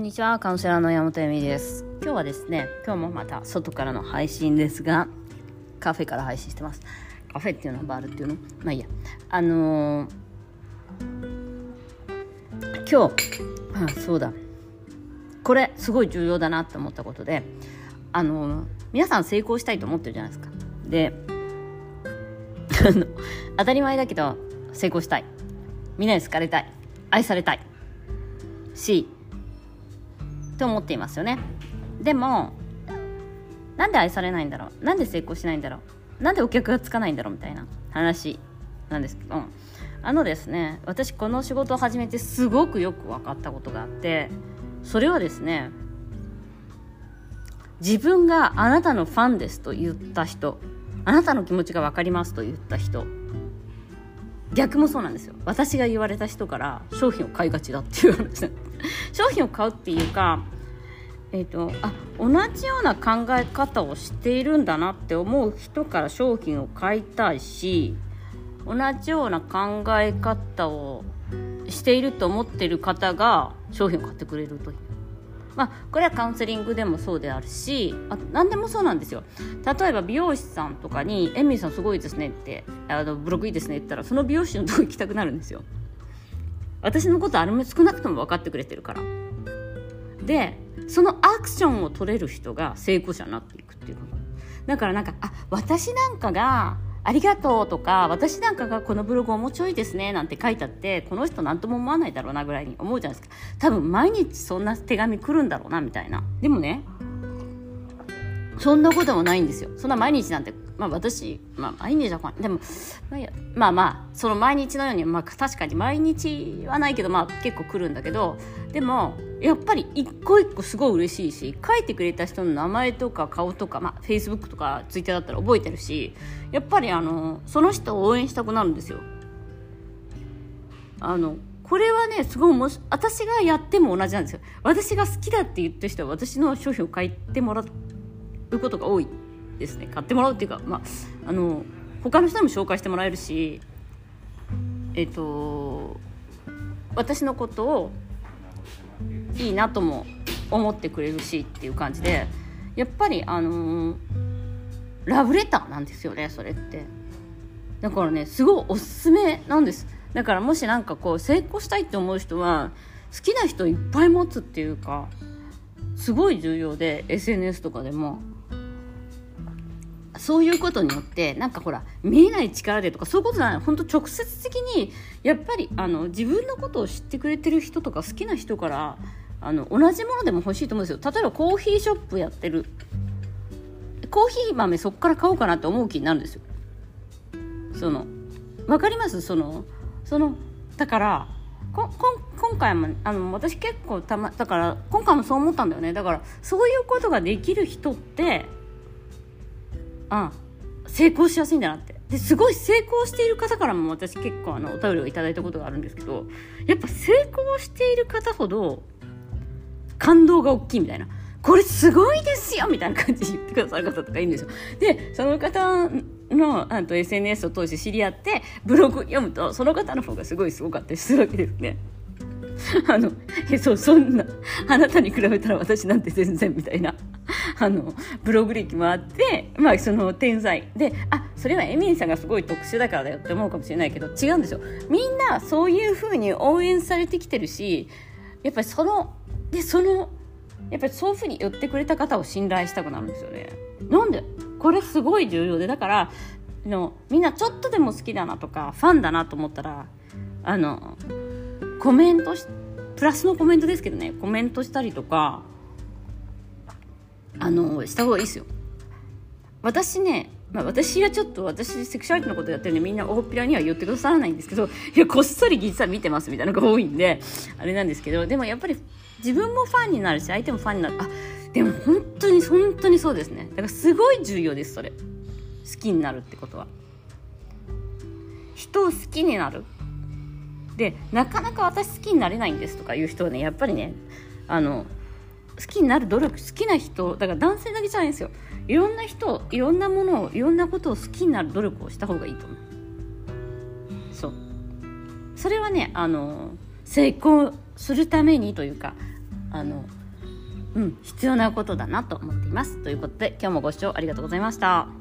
んにちはカウンセラーの山本由美です。今日はですね今日もまた外からの配信ですがカフェから配信してます。カフェっていうのはバールっていうの？まあいいや。あのー、今日あそうだ。これすごい重要だなって思ったことであのー、皆さん成功したいと思ってるじゃないですか。で 当たり前だけど成功したい。みんなに好かれたい。愛されたい。しと思っていますよね。でもなんで愛されないんだろう？なんで成功しないんだろう？なんでお客がつかないんだろう？みたいな話なんですけど。あのですね私この仕事を始めてすごくよく分かったことがあってそれはですね自分があなたのファンですと言った人あなたの気持ちが分かりますと言った人逆もそうなんですよ。私が言われた人から商品を買いがちだっていう話商品を買うっていうかえーと、あ同じような考え方をしているんだなって思う人から商品を買いたいし同じような考え方をしていると思っている方が商品を買ってくれるという。まあ、これはカウンセリングでもそうであるしあ何でもそうなんですよ。例えば美容師さんとかに「エミーさんすごいですね」ってあのブログいいですねって言ったらその美容師のとこ行きたくなるんですよ。私のことあれも少なくとも分かってくれてるから。でそのアクションを取れる人が成功者になっていくっていうこと。だからなんかあ私なんかがありがとうとか私なんかがこのブログ面白いですねなんて書いてあってこの人何とも思わないだろうなぐらいに思うじゃないですか。多分毎日そんな手紙来るんだろうなみたいな。でもねそんなこともないんですよ。そんな毎日なんてまあ私、まあ毎日はでも、まあ、まあ、その毎日のように、まあ確かに毎日はないけど、まあ結構来るんだけど、でも、やっぱり一個一個すごい嬉しいし、書いてくれた人の名前とか顔とか、まあ Facebook とか Twitter だったら覚えてるし、やっぱりあの、その人を応援したくなるんですよ。あの、これはね、すごいもし、私がやっても同じなんですよ。私が好きだって言った人は私の商品を買ってもらうことが多いですね買ってもらうっていうか、まあ、あの他の人にも紹介してもらえるしえっ、と私のことをいいなとも思ってくれるしっていう感じでやっぱりあの、ラブレターなんですよねそれって。だからねすごいおすすめなんです。だからもしなんかこう成功したいって思う人は好きな人いっぱい持つっていうかすごい重要で SNS とかでも。そういうことによってなんかほら見えない力でとかそういうことじゃない。本当直接的にやっぱりあの自分のことを知ってくれてる人とか好きな人からあの同じものでも欲しいと思うんですよ。例えばコーヒーショップやってる。コーヒー豆そこから買おうかなって思う気になるんですよ。その分かります？そのそのだからこ今回もあの私結構たまだから今回もそう思ったんだよね。だからそういうことができる人ってあ成功しやすいんだなって。ですごい成功している方からも私結構あのお便りをいただいたことがあるんですけどやっぱ成功している方ほど感動が大きいみたいな。これすごいですよみたいな感じで言ってくださる方とかいるんですよ。でその方のあと SNS を通して知り合ってブログ読むとその方の方がすごいすごかったりするわけですね。あのえそうそんなあなたに比べたら私なんて全然みたいな。あのブログ歴もあってまあその天才。であそれはエミリーさんがすごい特殊だからだよって思うかもしれないけど違うんですよ。みんなそういうふうに応援されてきてるしやっぱりそのでそのやっぱりそういうふうに言ってくれた方を信頼したくなるんですよね。なんで？これすごい重要でだからのみんなちょっとでも好きだなとかファンだなと思ったらあのコメントしプラスのコメントですけどねコメントしたりとかあのした方がいいですよ。私ねまあ、私はちょっと私セクシュアリティのことやってるんでみんな大っぴらには言ってくださらないんですけどいやこっそり実は見てますみたいなのが多いんであれなんですけどでもやっぱり自分もファンになるし相手もファンになる。あでも本当に本当にそうですね。だからすごい重要ですそれ。好きになるってことは。人を好きになる。でなかなか私好きになれないんですとかいう人はねやっぱりねあの好きになる努力好きな人だから男性だけじゃないんですよ。いろんな人いろんなものをいろんなことを好きになる努力をした方がいいと思う。そう。それはねあの成功するためにというかあのうん必要なことだなと思っています。ということで今日もご視聴ありがとうございました。